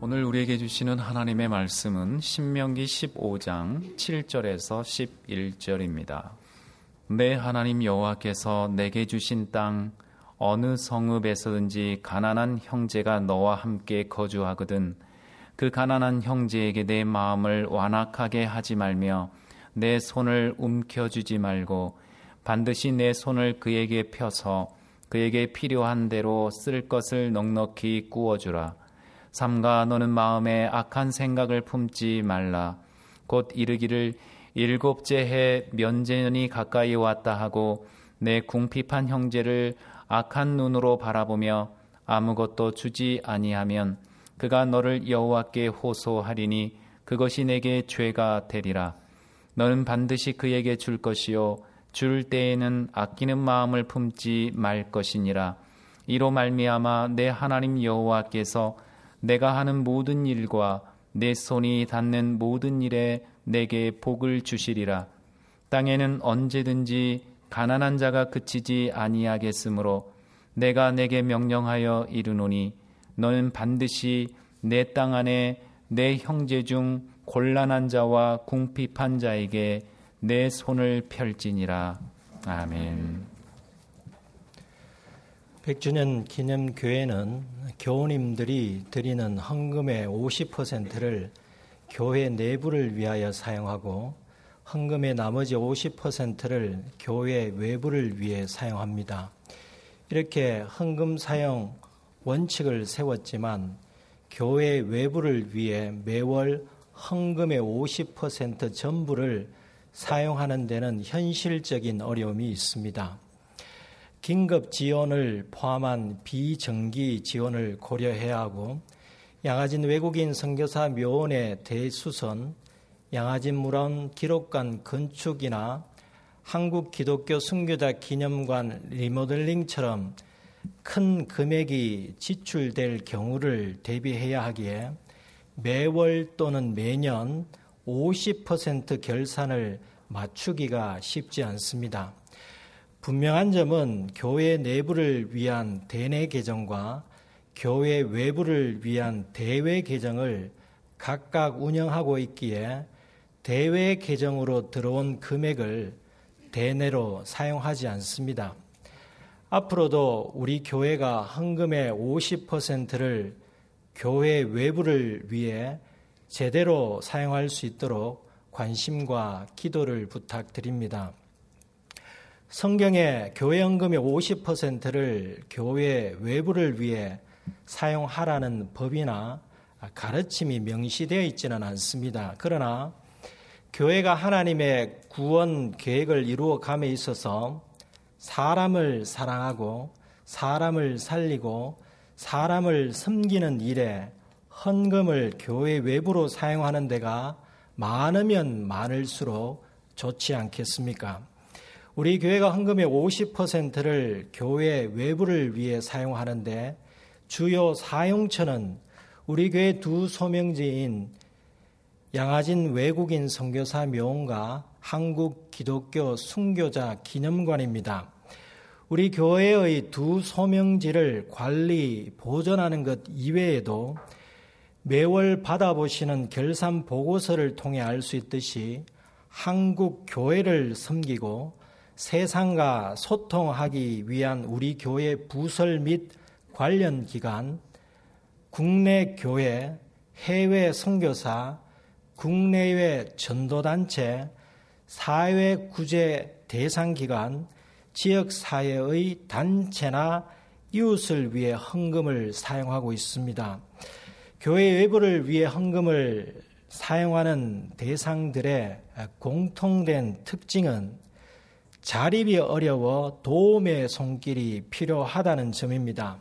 오늘 우리에게 주시는 하나님의 말씀은 신명기 15장 7절에서 11절입니다. 내 하나님 여호와께서 내게 주신 땅 어느 성읍에서든지 가난한 형제가 너와 함께 거주하거든 그 가난한 형제에게 내 마음을 완악하게 하지 말며 내 손을 움켜주지 말고 반드시 내 손을 그에게 펴서 그에게 필요한 대로 쓸 것을 넉넉히 구워주라. 삼가 너는 마음에 악한 생각을 품지 말라. 곧 이르기를 일곱째 해 면제년이 가까이 왔다 하고 내 궁핍한 형제를 악한 눈으로 바라보며 아무것도 주지 아니하면 그가 너를 여호와께 호소하리니 그것이 내게 죄가 되리라. 너는 반드시 그에게 줄 것이요 줄 때에는 아끼는 마음을 품지 말 것이니라. 이로 말미암아 내 하나님 여호와께서 내가 하는 모든 일과 내 손이 닿는 모든 일에 내게 복을 주시리라. 땅에는 언제든지 가난한 자가 그치지 아니하겠으므로 내가 내게 명령하여 이르노니 너는 반드시 내 땅 안에 내 형제 중 곤란한 자와 궁핍한 자에게 내 손을 펼지니라. 아멘. 백주년 기념 교회는 교우님들이 드리는 헌금의 50%를 교회 내부를 위하여 사용하고 헌금의 나머지 50%를 교회 외부를 위해 사용합니다. 이렇게 헌금 사용 원칙을 세웠지만 교회 외부를 위해 매월 헌금의 50% 전부를 사용하는 데는 현실적인 어려움이 있습니다. 긴급 지원을 포함한 비정기 지원을 고려해야 하고 양아진 외국인 선교사 묘원의 대수선, 양아진 물원 기록관 건축이나 한국 기독교 순교자 기념관 리모델링처럼 큰 금액이 지출될 경우를 대비해야 하기에 매월 또는 매년 50% 결산을 맞추기가 쉽지 않습니다. 분명한 점은 교회 내부를 위한 대내 계정과 교회 외부를 위한 대외 계정을 각각 운영하고 있기에 대외 계정으로 들어온 금액을 대내로 사용하지 않습니다. 앞으로도 우리 교회가 헌금의 50%를 교회 외부를 위해 제대로 사용할 수 있도록 관심과 기도를 부탁드립니다. 성경에 교회 헌금의 50%를 교회 외부를 위해 사용하라는 법이나 가르침이 명시되어 있지는 않습니다. 그러나 교회가 하나님의 구원 계획을 이루어 감에 있어서 사람을 사랑하고 사람을 살리고 사람을 섬기는 일에 헌금을 교회 외부로 사용하는 데가 많으면 많을수록 좋지 않겠습니까? 우리 교회가 헌금의 50%를 교회 외부를 위해 사용하는데 주요 사용처는 우리 교회 두 소명지인 양아진 외국인 선교사 묘원과 한국 기독교 순교자 기념관입니다. 우리 교회의 두 소명지를 관리, 보존하는 것 이외에도 매월 받아보시는 결산 보고서를 통해 알 수 있듯이 한국 교회를 섬기고 세상과 소통하기 위한 우리 교회 부설 및 관련 기관, 국내 교회, 해외 선교사, 국내외 전도단체, 사회 구제 대상 기관, 지역 사회의 단체나 이웃을 위해 헌금을 사용하고 있습니다. 교회 외부를 위해 헌금을 사용하는 대상들의 공통된 특징은 자립이 어려워 도움의 손길이 필요하다는 점입니다.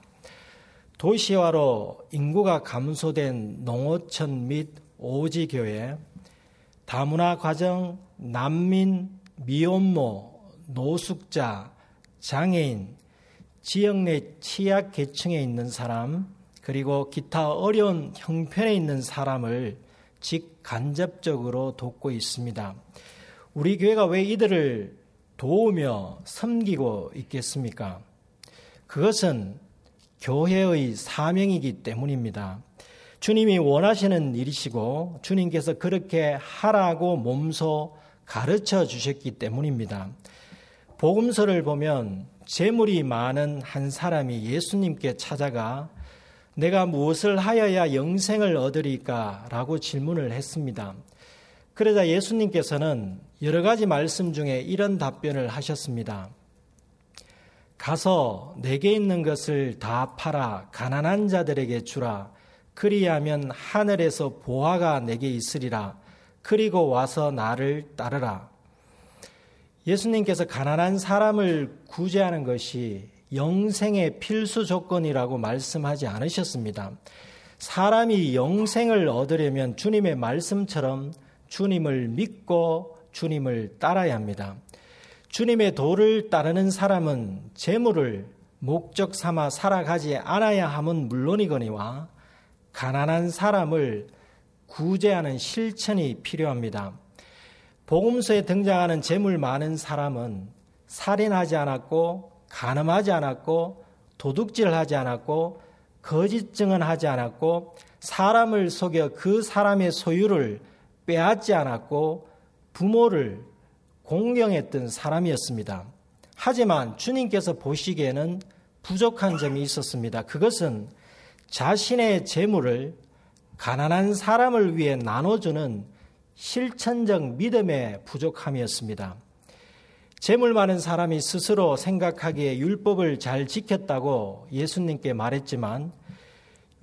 도시화로 인구가 감소된 농어촌 및 오지교회, 다문화 과정, 난민, 미혼모, 노숙자, 장애인, 지역 내 취약 계층에 있는 사람, 그리고 기타 어려운 형편에 있는 사람을 직간접적으로 돕고 있습니다. 우리 교회가 왜 이들을 도우며 섬기고 있겠습니까? 그것은 교회의 사명이기 때문입니다. 주님이 원하시는 일이시고 주님께서 그렇게 하라고 몸소 가르쳐 주셨기 때문입니다. 복음서를 보면 재물이 많은 한 사람이 예수님께 찾아가 내가 무엇을 하여야 영생을 얻으리까? 라고 질문을 했습니다. 그러자 예수님께서는 여러 가지 말씀 중에 이런 답변을 하셨습니다. 가서 내게 있는 것을 다 팔아 가난한 자들에게 주라. 그리하면 하늘에서 보화가 내게 있으리라. 그리고 와서 나를 따르라. 예수님께서 가난한 사람을 구제하는 것이 영생의 필수 조건이라고 말씀하지 않으셨습니다. 사람이 영생을 얻으려면 주님의 말씀처럼 주님을 믿고 주님을 따라야 합니다. 주님의 도를 따르는 사람은 재물을 목적 삼아 살아가지 않아야 함은 물론이거니와 가난한 사람을 구제하는 실천이 필요합니다. 복음서에 등장하는 재물 많은 사람은 살인하지 않았고 간음하지 않았고 도둑질하지 않았고 거짓 증언하지 않았고 사람을 속여 그 사람의 소유를 빼앗지 않았고 부모를 공경했던 사람이었습니다. 하지만 주님께서 보시기에는 부족한 점이 있었습니다. 그것은 자신의 재물을 가난한 사람을 위해 나눠주는 실천적 믿음의 부족함이었습니다. 재물 많은 사람이 스스로 생각하기에 율법을 잘 지켰다고 예수님께 말했지만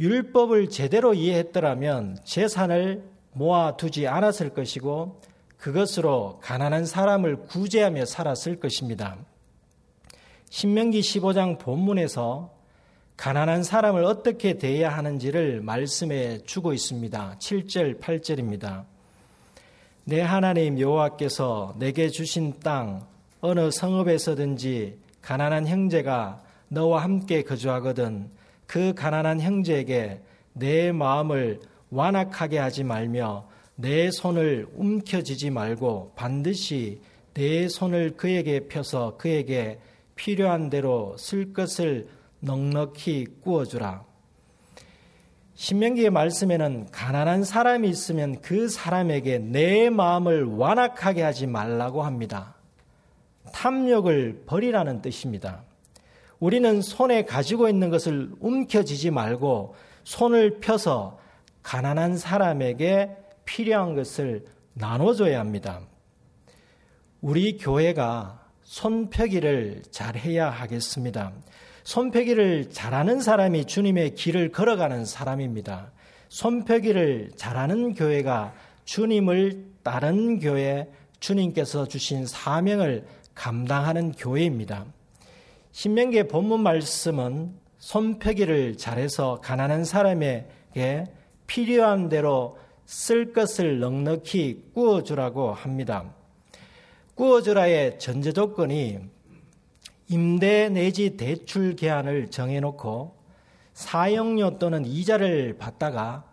율법을 제대로 이해했더라면 재산을 모아두지 않았을 것이고 그것으로 가난한 사람을 구제하며 살았을 것입니다. 신명기 15장 본문에서 가난한 사람을 어떻게 대해야 하는지를 말씀해 주고 있습니다. 7절, 8절입니다. 내 하나님 여호와께서 내게 주신 땅 어느 성읍에서든지 가난한 형제가 너와 함께 거주하거든 그 가난한 형제에게 내 마음을 완악하게 하지 말며 내 손을 움켜쥐지 말고 반드시 내 손을 그에게 펴서 그에게 필요한 대로 쓸 것을 넉넉히 구워주라. 신명기의 말씀에는 가난한 사람이 있으면 그 사람에게 내 마음을 완악하게 하지 말라고 합니다. 탐욕을 버리라는 뜻입니다. 우리는 손에 가지고 있는 것을 움켜쥐지 말고 손을 펴서 가난한 사람에게 필요한 것을 나눠줘야 합니다. 우리 교회가 손펴기를 잘 해야 하겠습니다. 손펴기를 잘하는 사람이 주님의 길을 걸어가는 사람입니다. 손펴기를 잘하는 교회가 주님을 따른 교회, 주님께서 주신 사명을 감당하는 교회입니다. 신명기의 본문 말씀은 손펴기를 잘해서 가난한 사람에게 필요한 대로 쓸 것을 넉넉히 구워주라고 합니다. 구워주라의 전제 조건이 임대 내지 대출 계한을 정해놓고 사용료 또는 이자를 받다가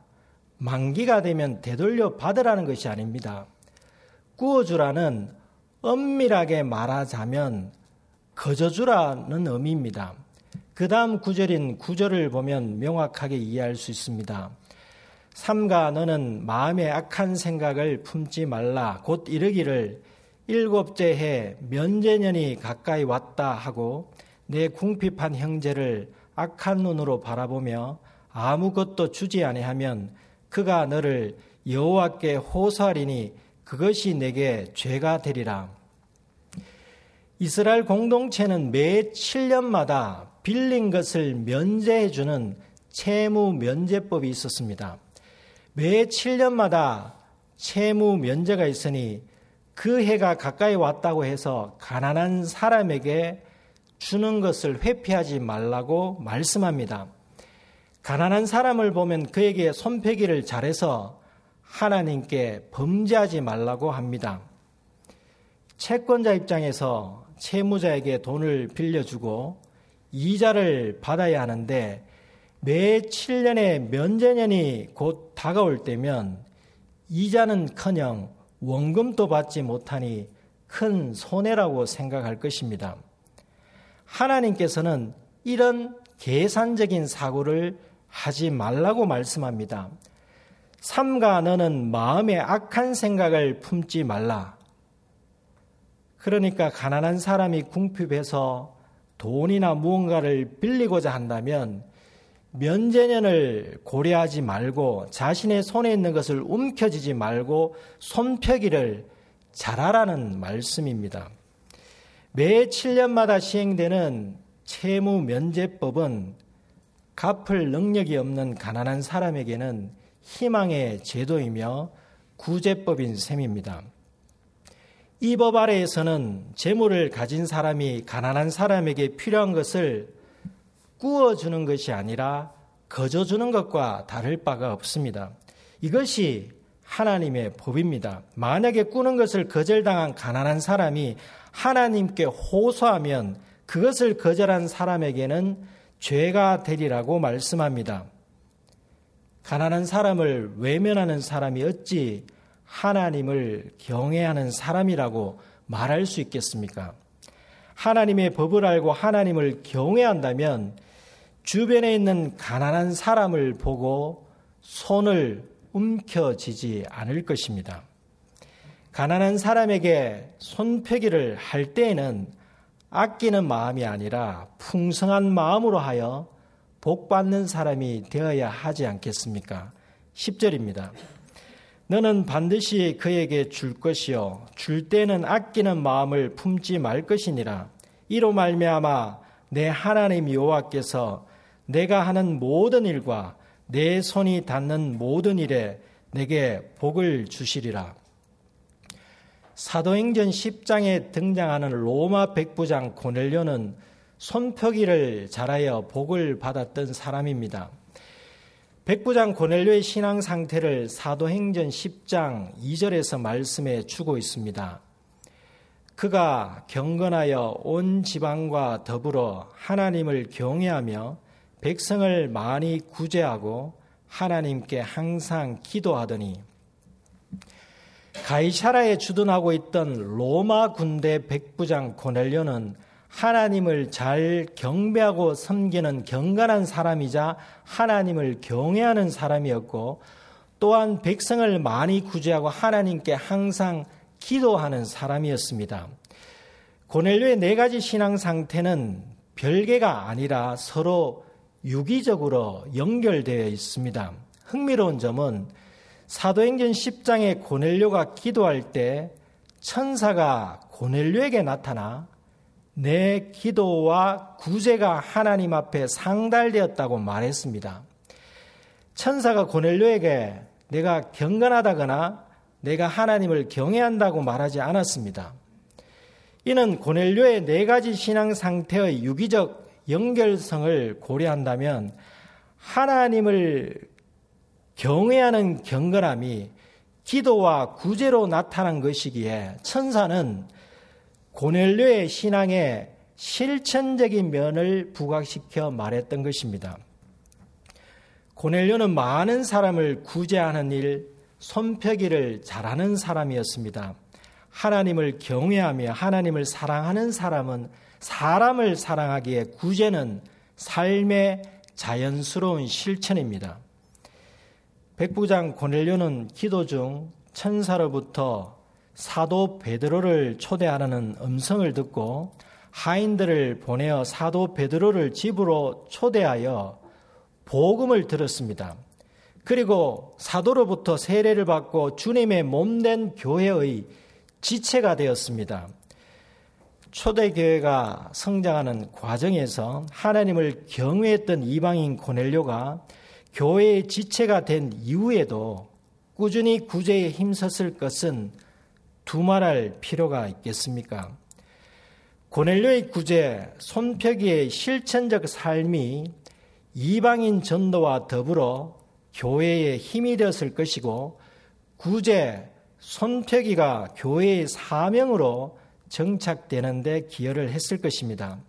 만기가 되면 되돌려 받으라는 것이 아닙니다. 구워주라는 엄밀하게 말하자면 거저주라는 의미입니다. 그 다음 구절인 구절을 보면 명확하게 이해할 수 있습니다. 삼가 너는 마음에 악한 생각을 품지 말라 곧 이르기를 일곱째 해 면제년이 가까이 왔다 하고 내 궁핍한 형제를 악한 눈으로 바라보며 아무것도 주지 아니하면 그가 너를 여호와께 호소하리니 그것이 내게 죄가 되리라. 이스라엘 공동체는 매 7년마다 빌린 것을 면제해 주는 채무 면제법이 있었습니다. 매 7년마다 채무 면제가 있으니 그 해가 가까이 왔다고 해서 가난한 사람에게 주는 것을 회피하지 말라고 말씀합니다. 가난한 사람을 보면 그에게 손패기를 잘해서 하나님께 범죄하지 말라고 합니다. 채권자 입장에서 채무자에게 돈을 빌려주고 이자를 받아야 하는데 매 7년의 면제년이 곧 다가올 때면 이자는 커녕 원금도 받지 못하니 큰 손해라고 생각할 것입니다. 하나님께서는 이런 계산적인 사고를 하지 말라고 말씀합니다. 삼가 너는 마음에 악한 생각을 품지 말라. 그러니까 가난한 사람이 궁핍해서 돈이나 무언가를 빌리고자 한다면 면제년을 고려하지 말고 자신의 손에 있는 것을 움켜쥐지 말고 손펴기를 잘하라는 말씀입니다. 매 7년마다 시행되는 채무 면제법은 갚을 능력이 없는 가난한 사람에게는 희망의 제도이며 구제법인 셈입니다. 이 법 아래에서는 재물을 가진 사람이 가난한 사람에게 필요한 것을 꾸어주는 것이 아니라 거저주는 것과 다를 바가 없습니다. 이것이 하나님의 법입니다. 만약에 꾸는 것을 거절당한 가난한 사람이 하나님께 호소하면 그것을 거절한 사람에게는 죄가 되리라고 말씀합니다. 가난한 사람을 외면하는 사람이 어찌 하나님을 경외하는 사람이라고 말할 수 있겠습니까? 하나님의 법을 알고 하나님을 경외한다면 주변에 있는 가난한 사람을 보고 손을 움켜쥐지 않을 것입니다. 가난한 사람에게 손펴기를 할 때에는 아끼는 마음이 아니라 풍성한 마음으로 하여 복 받는 사람이 되어야 하지 않겠습니까? 10절입니다. 너는 반드시 그에게 줄 것이요 줄 때는 아끼는 마음을 품지 말 것이니라 이로 말미암아 내 하나님 여호와께서 내가 하는 모든 일과 내 손이 닿는 모든 일에 내게 복을 주시리라. 사도행전 10장에 등장하는 로마 백부장 고넬료는 손펴기를 잘하여 복을 받았던 사람입니다. 백부장 고넬료의 신앙 상태를 사도행전 10장 2절에서 말씀해 주고 있습니다. 그가 경건하여 온 지방과 더불어 하나님을 경외하며 백성을 많이 구제하고 하나님께 항상 기도하더니 가이샤라에 주둔하고 있던 로마 군대 백부장 고넬료는 하나님을 잘 경배하고 섬기는 경건한 사람이자 하나님을 경외하는 사람이었고 또한 백성을 많이 구제하고 하나님께 항상 기도하는 사람이었습니다. 고넬료의 네 가지 신앙 상태는 별개가 아니라 서로 유기적으로 연결되어 있습니다. 흥미로운 점은 사도행전 10장에 고넬료가 기도할 때 천사가 고넬료에게 나타나 내 기도와 구제가 하나님 앞에 상달되었다고 말했습니다. 천사가 고넬료에게 내가 경건하다거나 내가 하나님을 경외한다고 말하지 않았습니다. 이는 고넬료의 네 가지 신앙 상태의 유기적 연결성을 고려한다면 하나님을 경외하는 경건함이 기도와 구제로 나타난 것이기에 천사는 고넬료의 신앙의 실천적인 면을 부각시켜 말했던 것입니다. 고넬료는 많은 사람을 구제하는 일, 손펴기를 잘하는 사람이었습니다. 하나님을 경외하며 하나님을 사랑하는 사람은 사람을 사랑하기에 구제는 삶의 자연스러운 실천입니다. 백부장 고넬료는 기도 중 천사로부터 사도 베드로를 초대하라는 음성을 듣고 하인들을 보내어 사도 베드로를 집으로 초대하여 복음을 들었습니다. 그리고 사도로부터 세례를 받고 주님의 몸된 교회의 지체가 되었습니다. 초대교회가 성장하는 과정에서 하나님을 경외했던 이방인 고넬료가 교회의 지체가 된 이후에도 꾸준히 구제에 힘썼을 것은 두말할 필요가 있겠습니까? 고넬료의 구제, 손펴기의 실천적 삶이 이방인 전도와 더불어 교회의 힘이 되었을 것이고 구제, 손펴기가 교회의 사명으로 정착되는데 기여를 했을 것입니다.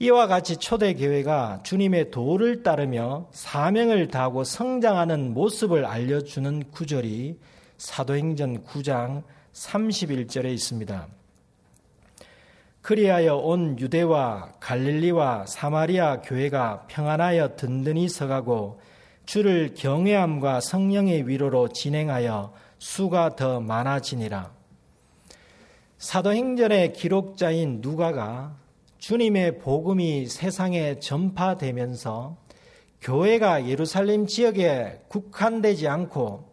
이와 같이 초대교회가 주님의 도를 따르며 사명을 다하고 성장하는 모습을 알려주는 구절이 사도행전 9장 31절에 있습니다. 그리하여 온 유대와 갈릴리와 사마리아 교회가 평안하여 든든히 서가고 주를 경외함과 성령의 위로로 진행하여 수가 더 많아지니라. 사도행전의 기록자인 누가가 주님의 복음이 세상에 전파되면서 교회가 예루살렘 지역에 국한되지 않고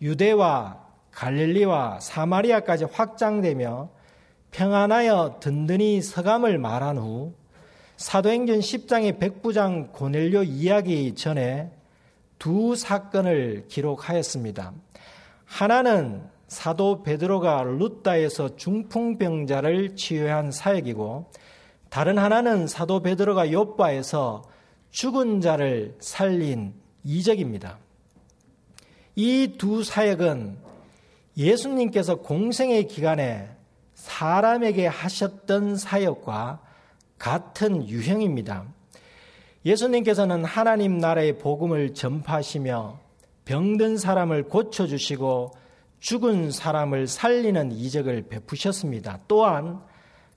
유대와 갈릴리와 사마리아까지 확장되며 평안하여 든든히 서감을 말한 후 사도행전 10장의 백부장 고넬료 이야기 전에 두 사건을 기록하였습니다. 하나는 사도 베드로가 루다에서 중풍병자를 치유한 사역이고 다른 하나는 사도 베드로가 요바에서 죽은 자를 살린 이적입니다. 이 두 사역은 예수님께서 공생의 기간에 사람에게 하셨던 사역과 같은 유형입니다. 예수님께서는 하나님 나라의 복음을 전파하시며 병든 사람을 고쳐주시고 죽은 사람을 살리는 이적을 베푸셨습니다. 또한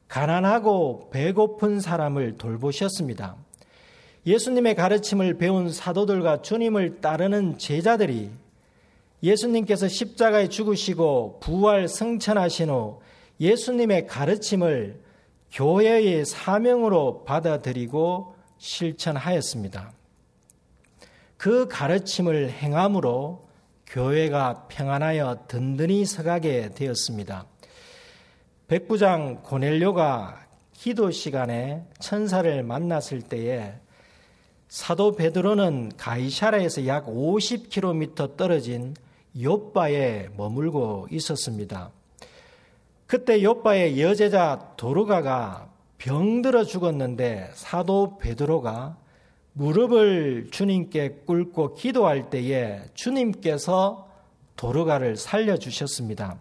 가난하고 배고픈 사람을 돌보셨습니다. 예수님의 가르침을 배운 사도들과 주님을 따르는 제자들이 예수님께서 십자가에 죽으시고 부활 승천하신 후 예수님의 가르침을 교회의 사명으로 받아들이고 실천하였습니다. 그 가르침을 행함으로 교회가 평안하여 든든히 서가게 되었습니다. 백부장 고넬료가 기도 시간에 천사를 만났을 때에 사도 베드로는 가이샤라에서 약 50km 떨어진 요바에 머물고 있었습니다. 그때 요바의 여제자 도르가가 병들어 죽었는데 사도 베드로가 무릎을 주님께 꿇고 기도할 때에 주님께서 도르가를 살려 주셨습니다.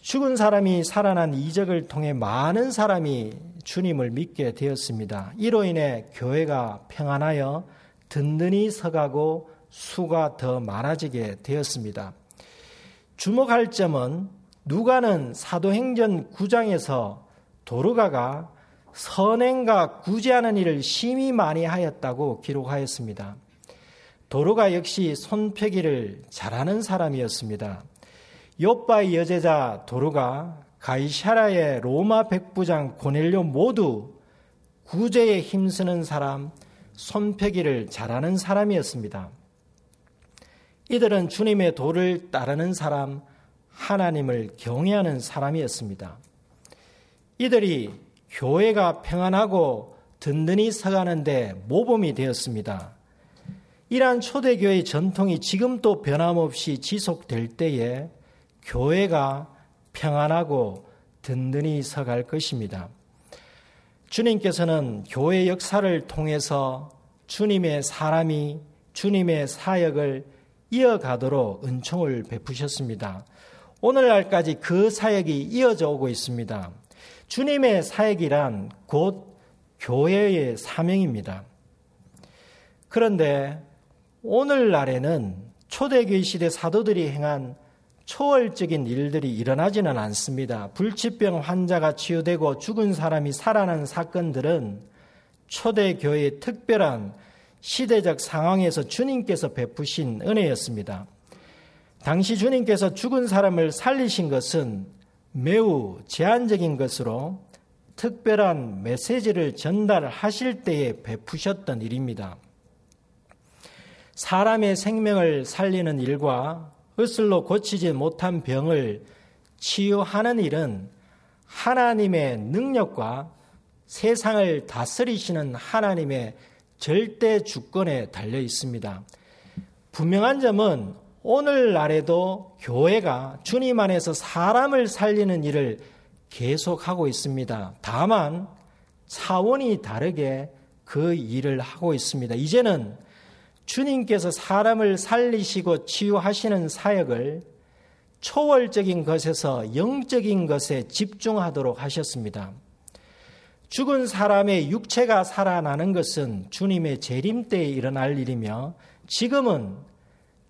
죽은 사람이 살아난 이적을 통해 많은 사람이 주님을 믿게 되었습니다. 이로 인해 교회가 평안하여 든든히 서가고 수가 더 많아지게 되었습니다. 주목할 점은 누가는 사도행전 9장에서 도르가가 선행과 구제하는 일을 심히 많이 하였다고 기록하였습니다. 도르가 역시 손패기를 잘하는 사람이었습니다. 요바의 여제자 도르가 가이샤라의 로마 백부장 고넬료 모두 구제에 힘쓰는 사람, 손패기를 잘하는 사람이었습니다. 이들은 주님의 도를 따르는 사람, 하나님을 경외하는 사람이었습니다. 이들이 교회가 평안하고 든든히 서가는데 모범이 되었습니다. 이러한 초대교회의 전통이 지금도 변함없이 지속될 때에 교회가 평안하고 든든히 서갈 것입니다. 주님께서는 교회 역사를 통해서 주님의 사람이 주님의 사역을 이어가도록 은총을 베푸셨습니다. 오늘날까지 그 사역이 이어져 오고 있습니다. 주님의 사역이란 곧 교회의 사명입니다. 그런데 오늘날에는 초대교회 시대 사도들이 행한 초월적인 일들이 일어나지는 않습니다. 불치병 환자가 치유되고 죽은 사람이 살아난 사건들은 초대교회의 특별한 시대적 상황에서 주님께서 베푸신 은혜였습니다. 당시 주님께서 죽은 사람을 살리신 것은 매우 제한적인 것으로 특별한 메시지를 전달하실 때에 베푸셨던 일입니다. 사람의 생명을 살리는 일과 의슬로 고치지 못한 병을 치유하는 일은 하나님의 능력과 세상을 다스리시는 하나님의 절대 주권에 달려 있습니다. 분명한 점은 오늘날에도 교회가 주님 안에서 사람을 살리는 일을 계속하고 있습니다. 다만 차원이 다르게 그 일을 하고 있습니다. 이제는 주님께서 사람을 살리시고 치유하시는 사역을 초월적인 것에서 영적인 것에 집중하도록 하셨습니다. 죽은 사람의 육체가 살아나는 것은 주님의 재림 때에 일어날 일이며 지금은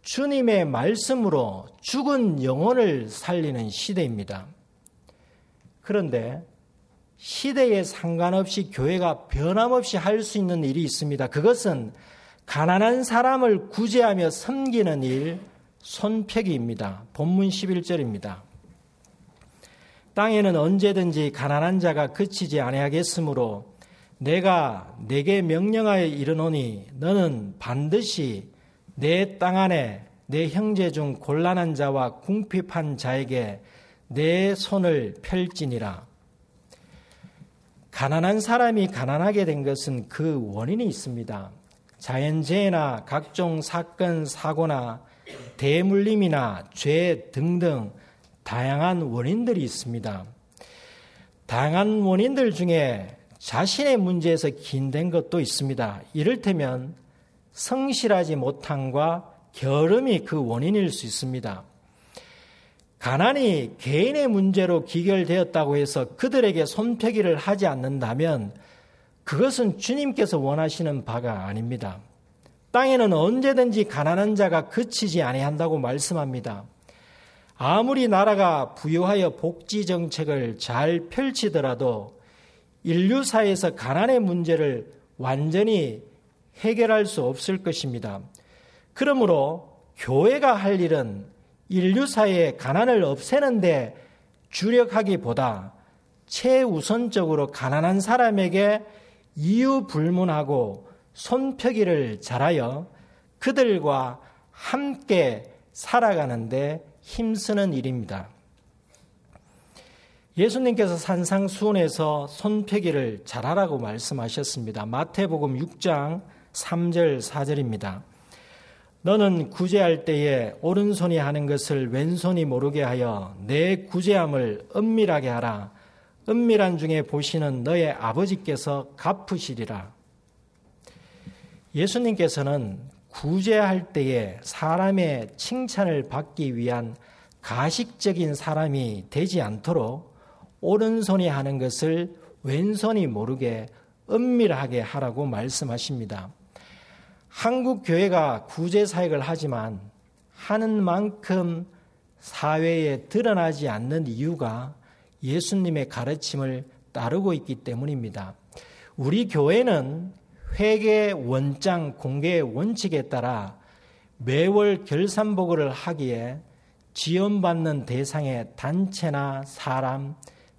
주님의 말씀으로 죽은 영혼을 살리는 시대입니다. 그런데 시대에 상관없이 교회가 변함없이 할 수 있는 일이 있습니다. 그것은 가난한 사람을 구제하며 섬기는 일, 손펴기입니다. 본문 11절입니다. 땅에는 언제든지 가난한 자가 그치지 아니하겠으므로 내가 내게 명령하여 이르노니 너는 반드시 내 땅 안에 내 형제 중 곤란한 자와 궁핍한 자에게 내 손을 펼지니라. 가난한 사람이 가난하게 된 것은 그 원인이 있습니다. 자연재해나 각종 사건, 사고나 대물림이나 죄 등등 다양한 원인들이 있습니다. 다양한 원인들 중에 자신의 문제에서 긴된 것도 있습니다. 이를테면 성실하지 못함과 결음이 그 원인일 수 있습니다. 가난이 개인의 문제로 기결되었다고 해서 그들에게 손패기를 하지 않는다면 그것은 주님께서 원하시는 바가 아닙니다. 땅에는 언제든지 가난한 자가 그치지 아니한다고 말씀합니다. 아무리 나라가 부유하여 복지 정책을 잘 펼치더라도 인류사에서 가난의 문제를 완전히 해결할 수 없을 것입니다. 그러므로 교회가 할 일은 인류사의 가난을 없애는데 주력하기보다 최우선적으로 가난한 사람에게 이유 불문하고 손펴기를 잘하여 그들과 함께 살아가는데 힘쓰는 일입니다. 예수님께서 산상수훈에서 손펴기를 잘하라고 말씀하셨습니다. 마태복음 6장 3절 4절입니다. 너는 구제할 때에 오른손이 하는 것을 왼손이 모르게 하여 내 구제함을 은밀하게 하라. 은밀한 중에 보시는 너의 아버지께서 갚으시리라. 예수님께서는 구제할 때에 사람의 칭찬을 받기 위한 가식적인 사람이 되지 않도록 오른손이 하는 것을 왼손이 모르게 은밀하게 하라고 말씀하십니다. 한국 교회가 구제 사역을 하지만 하는 만큼 사회에 드러나지 않는 이유가 예수님의 가르침을 따르고 있기 때문입니다. 우리 교회는 회계 원장 공개 원칙에 따라 매월 결산 보고를 하기에 지원받는 대상의 단체나 사람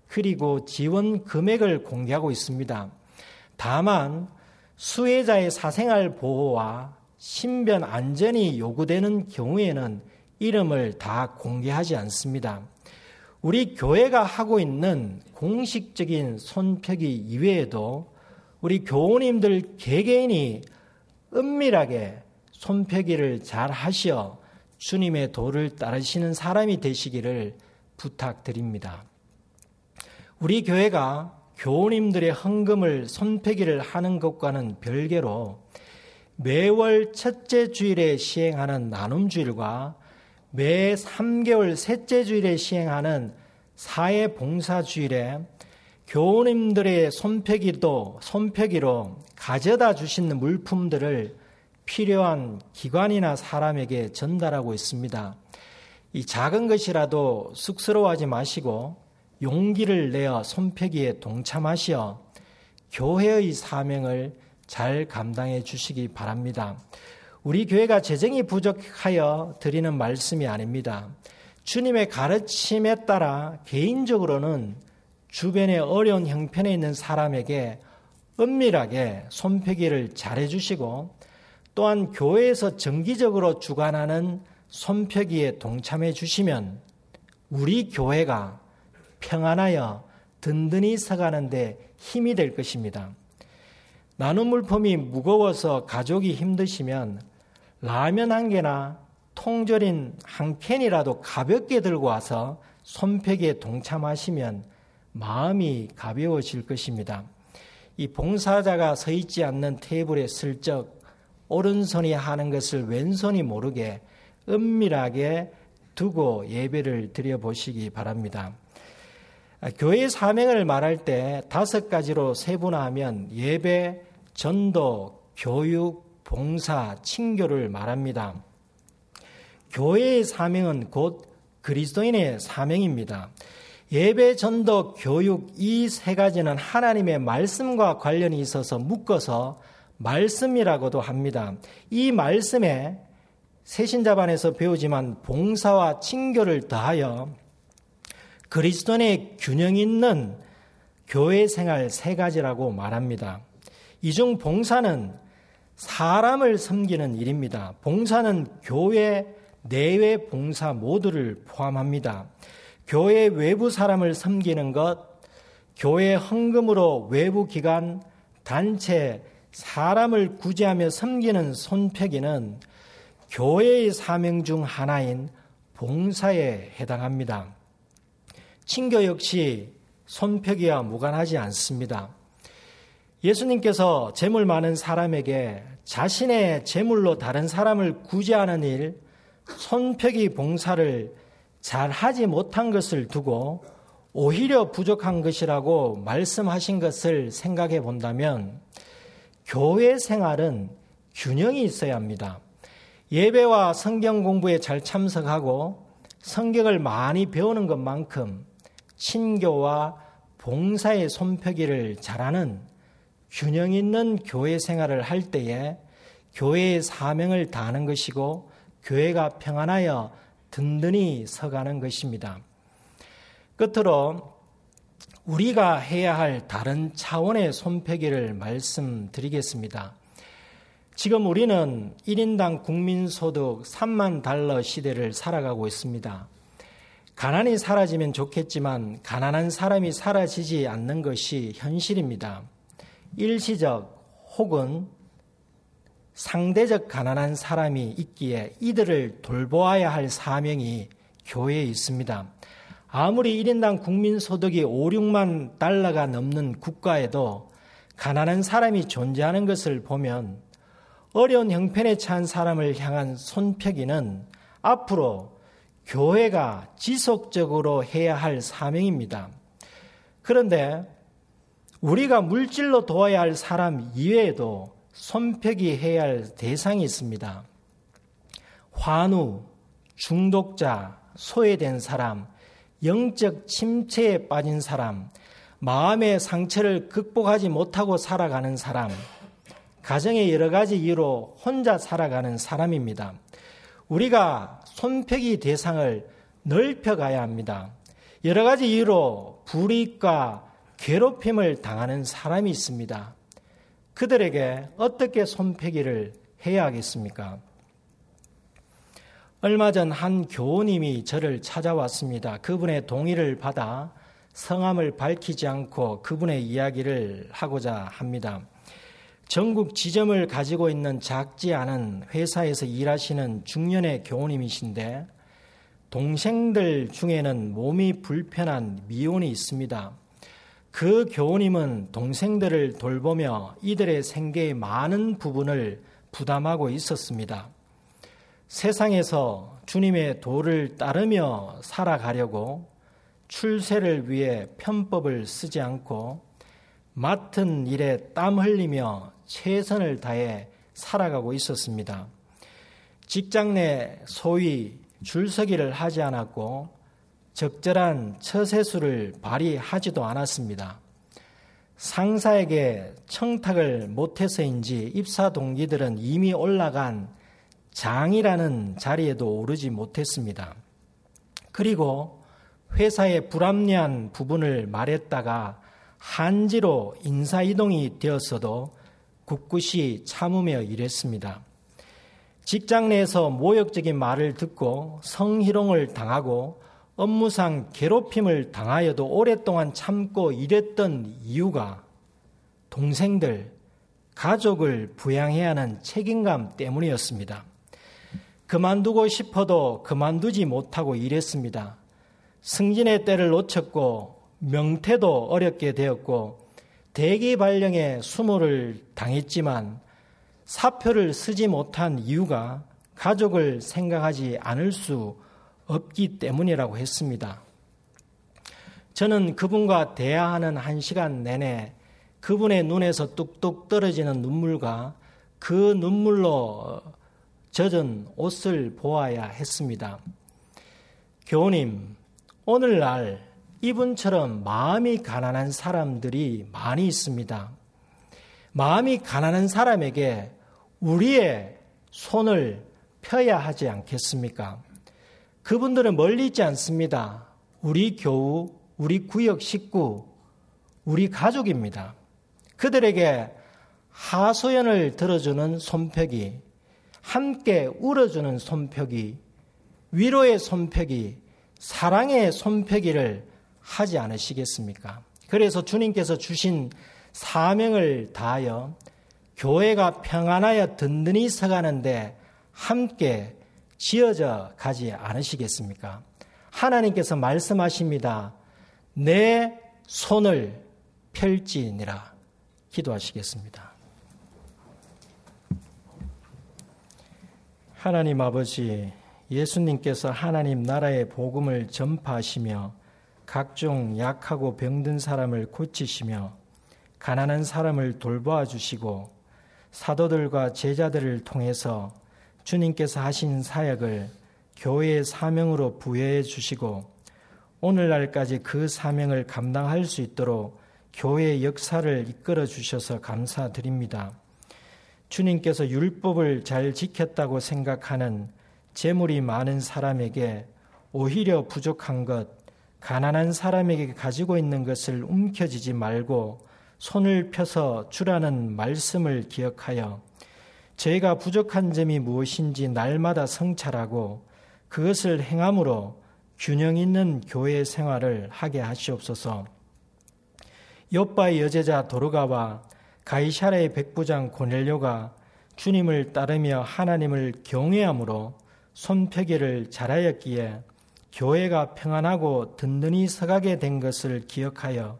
그리고 지원 금액을 공개하고 있습니다. 다만 수혜자의 사생활 보호와 신변 안전이 요구되는 경우에는 이름을 다 공개하지 않습니다. 우리 교회가 하고 있는 공식적인 손펴기 이외에도 우리 교우님들 개개인이 은밀하게 손펴기를 잘 하시어 주님의 도를 따르시는 사람이 되시기를 부탁드립니다. 우리 교회가 교우님들의 헌금을 손패기를 하는 것과는 별개로 매월 첫째 주일에 시행하는 나눔 주일과 매 3개월 셋째 주일에 시행하는 사회 봉사 주일에 교우님들의 손패기도 손패기로 가져다 주시는 물품들을 필요한 기관이나 사람에게 전달하고 있습니다. 이 작은 것이라도 쑥스러워하지 마시고 용기를 내어 손패기에 동참하시어 교회의 사명을 잘 감당해 주시기 바랍니다. 우리 교회가 재정이 부족하여 드리는 말씀이 아닙니다. 주님의 가르침에 따라 개인적으로는 주변의 어려운 형편에 있는 사람에게 은밀하게 손패기를 잘해 주시고 또한 교회에서 정기적으로 주관하는 손펴기에 동참해 주시면 우리 교회가 평안하여 든든히 서가는데 힘이 될 것입니다. 나눔 물품이 무거워서 가족이 힘드시면 라면 한 개나 통조림 한 캔이라도 가볍게 들고 와서 손펴기에 동참하시면 마음이 가벼워질 것입니다. 이 봉사자가 서 있지 않는 테이블에 슬쩍 오른손이 하는 것을 왼손이 모르게 은밀하게 두고 예배를 드려보시기 바랍니다. 교회 사명을 말할 때 다섯 가지로 세분화하면 예배, 전도, 교육, 봉사, 친교를 말합니다. 교회의 사명은 곧 그리스도인의 사명입니다. 예배, 전도, 교육 이 세 가지는 하나님의 말씀과 관련이 있어서 묶어서 말씀이라고도 합니다. 이 말씀에 세신자반에서 배우지만 봉사와 친교를 더하여 그리스도의 균형 있는 교회 생활 세 가지라고 말합니다. 이 중 봉사는 사람을 섬기는 일입니다. 봉사는 교회 내외 봉사 모두를 포함합니다. 교회 외부 사람을 섬기는 것, 교회 헌금으로 외부 기관, 단체, 사람을 구제하며 섬기는 손펴기는 교회의 사명 중 하나인 봉사에 해당합니다. 친교 역시 손펴기와 무관하지 않습니다. 예수님께서 재물 많은 사람에게 자신의 재물로 다른 사람을 구제하는 일, 손펴기 봉사를 잘 하지 못한 것을 두고 오히려 부족한 것이라고 말씀하신 것을 생각해 본다면 교회 생활은 균형이 있어야 합니다. 예배와 성경 공부에 잘 참석하고 성경을 많이 배우는 것만큼 친교와 봉사의 손펴기를 잘하는 균형 있는 교회 생활을 할 때에 교회의 사명을 다하는 것이고 교회가 평안하여 든든히 서가는 것입니다. 끝으로 우리가 해야 할 다른 차원의 손패기를 말씀드리겠습니다. 지금 우리는 1인당 국민소득 3만 달러 시대를 살아가고 있습니다. 가난이 사라지면 좋겠지만 가난한 사람이 사라지지 않는 것이 현실입니다. 일시적 혹은 상대적 가난한 사람이 있기에 이들을 돌보아야 할 사명이 교회에 있습니다. 아무리 1인당 국민소득이 5, 6만 달러가 넘는 국가에도 가난한 사람이 존재하는 것을 보면 어려운 형편에 처한 사람을 향한 손펴기는 앞으로 교회가 지속적으로 해야 할 사명입니다. 그런데 우리가 물질로 도와야 할 사람 이외에도 손펴기 해야 할 대상이 있습니다. 환우, 중독자, 소외된 사람, 영적 침체에 빠진 사람, 마음의 상처를 극복하지 못하고 살아가는 사람, 가정의 여러 가지 이유로 혼자 살아가는 사람입니다. 우리가 손펴기 대상을 넓혀가야 합니다. 여러 가지 이유로 불이익과 괴롭힘을 당하는 사람이 있습니다. 그들에게 어떻게 손패기를 해야 하겠습니까? 얼마 전 한 교우님이 저를 찾아왔습니다. 그분의 동의를 받아 성함을 밝히지 않고 그분의 이야기를 하고자 합니다. 전국 지점을 가지고 있는 작지 않은 회사에서 일하시는 중년의 교우님이신데 동생들 중에는 몸이 불편한 미혼이 있습니다. 그 교우님은 동생들을 돌보며 이들의 생계의 많은 부분을 부담하고 있었습니다. 세상에서 주님의 도를 따르며 살아가려고 출세를 위해 편법을 쓰지 않고 맡은 일에 땀 흘리며 최선을 다해 살아가고 있었습니다. 직장 내 소위 줄서기를 하지 않았고 적절한 처세수를 발휘하지도 않았습니다. 상사에게 청탁을 못해서인지 입사 동기들은 이미 올라간 장이라는 자리에도 오르지 못했습니다. 그리고 회사의 불합리한 부분을 말했다가 한지로 인사이동이 되었어도 굳굳이 참으며 일했습니다. 직장 내에서 모욕적인 말을 듣고 성희롱을 당하고 업무상 괴롭힘을 당하여도 오랫동안 참고 일했던 이유가 동생들, 가족을 부양해야 하는 책임감 때문이었습니다. 그만두고 싶어도 그만두지 못하고 일했습니다. 승진의 때를 놓쳤고 명태도 어렵게 되었고 대기 발령에 수모를 당했지만 사표를 쓰지 못한 이유가 가족을 생각하지 않을 수 없기 때문이라고 했습니다. 저는 그분과 대화하는 한 시간 내내 그분의 눈에서 뚝뚝 떨어지는 눈물과 그 눈물로 젖은 옷을 보아야 했습니다. 교우님, 오늘날 이분처럼 마음이 가난한 사람들이 많이 있습니다. 마음이 가난한 사람에게 우리의 손을 펴야 하지 않겠습니까? 그분들은 멀리 있지 않습니다. 우리 교우, 우리 구역 식구, 우리 가족입니다. 그들에게 하소연을 들어주는 손뼉이, 함께 울어주는 손뼉이, 위로의 손뼉이, 사랑의 손뼉이를 하지 않으시겠습니까? 그래서 주님께서 주신 사명을 다하여 교회가 평안하여 든든히 서가는데 함께 지어져 가지 않으시겠습니까? 하나님께서 말씀하십니다. 내 손을 펼지니라 기도하시겠습니다. 하나님 아버지, 예수님께서 하나님 나라의 복음을 전파하시며 각종 약하고 병든 사람을 고치시며 가난한 사람을 돌보아 주시고 사도들과 제자들을 통해서 주님께서 하신 사역을 교회의 사명으로 부여해 주시고 오늘날까지 그 사명을 감당할 수 있도록 교회의 역사를 이끌어 주셔서 감사드립니다. 주님께서 율법을 잘 지켰다고 생각하는 재물이 많은 사람에게 오히려 부족한 것, 가난한 사람에게 가지고 있는 것을 움켜쥐지 말고 손을 펴서 주라는 말씀을 기억하여 저희가 부족한 점이 무엇인지 날마다 성찰하고 그것을 행함으로 균형 있는 교회 생활을 하게 하시옵소서. 요바의 여제자 도르가와 가이샤라의 백부장 고넬료가 주님을 따르며 하나님을 경외함으로 손펴기를 잘하였기에 교회가 평안하고 든든히 서가게 된 것을 기억하여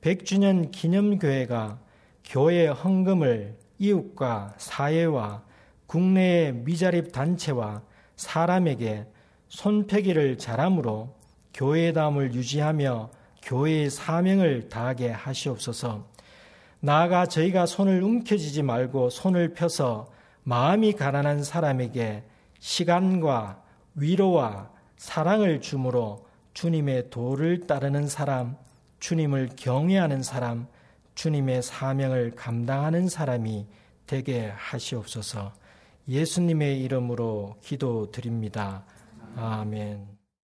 100주년 기념교회가 교회 헌금을 이웃과 사회와 국내의 미자립 단체와 사람에게 손패기를 잘함으로 교회담을 유지하며 교회의 사명을 다하게 하시옵소서. 나아가 저희가 손을 움켜쥐지 말고 손을 펴서 마음이 가난한 사람에게 시간과 위로와 사랑을 주므로 주님의 도를 따르는 사람, 주님을 경외하는 사람, 주님의 사명을 감당하는 사람이 되게 하시옵소서. 예수님의 이름으로 기도드립니다. 아멘.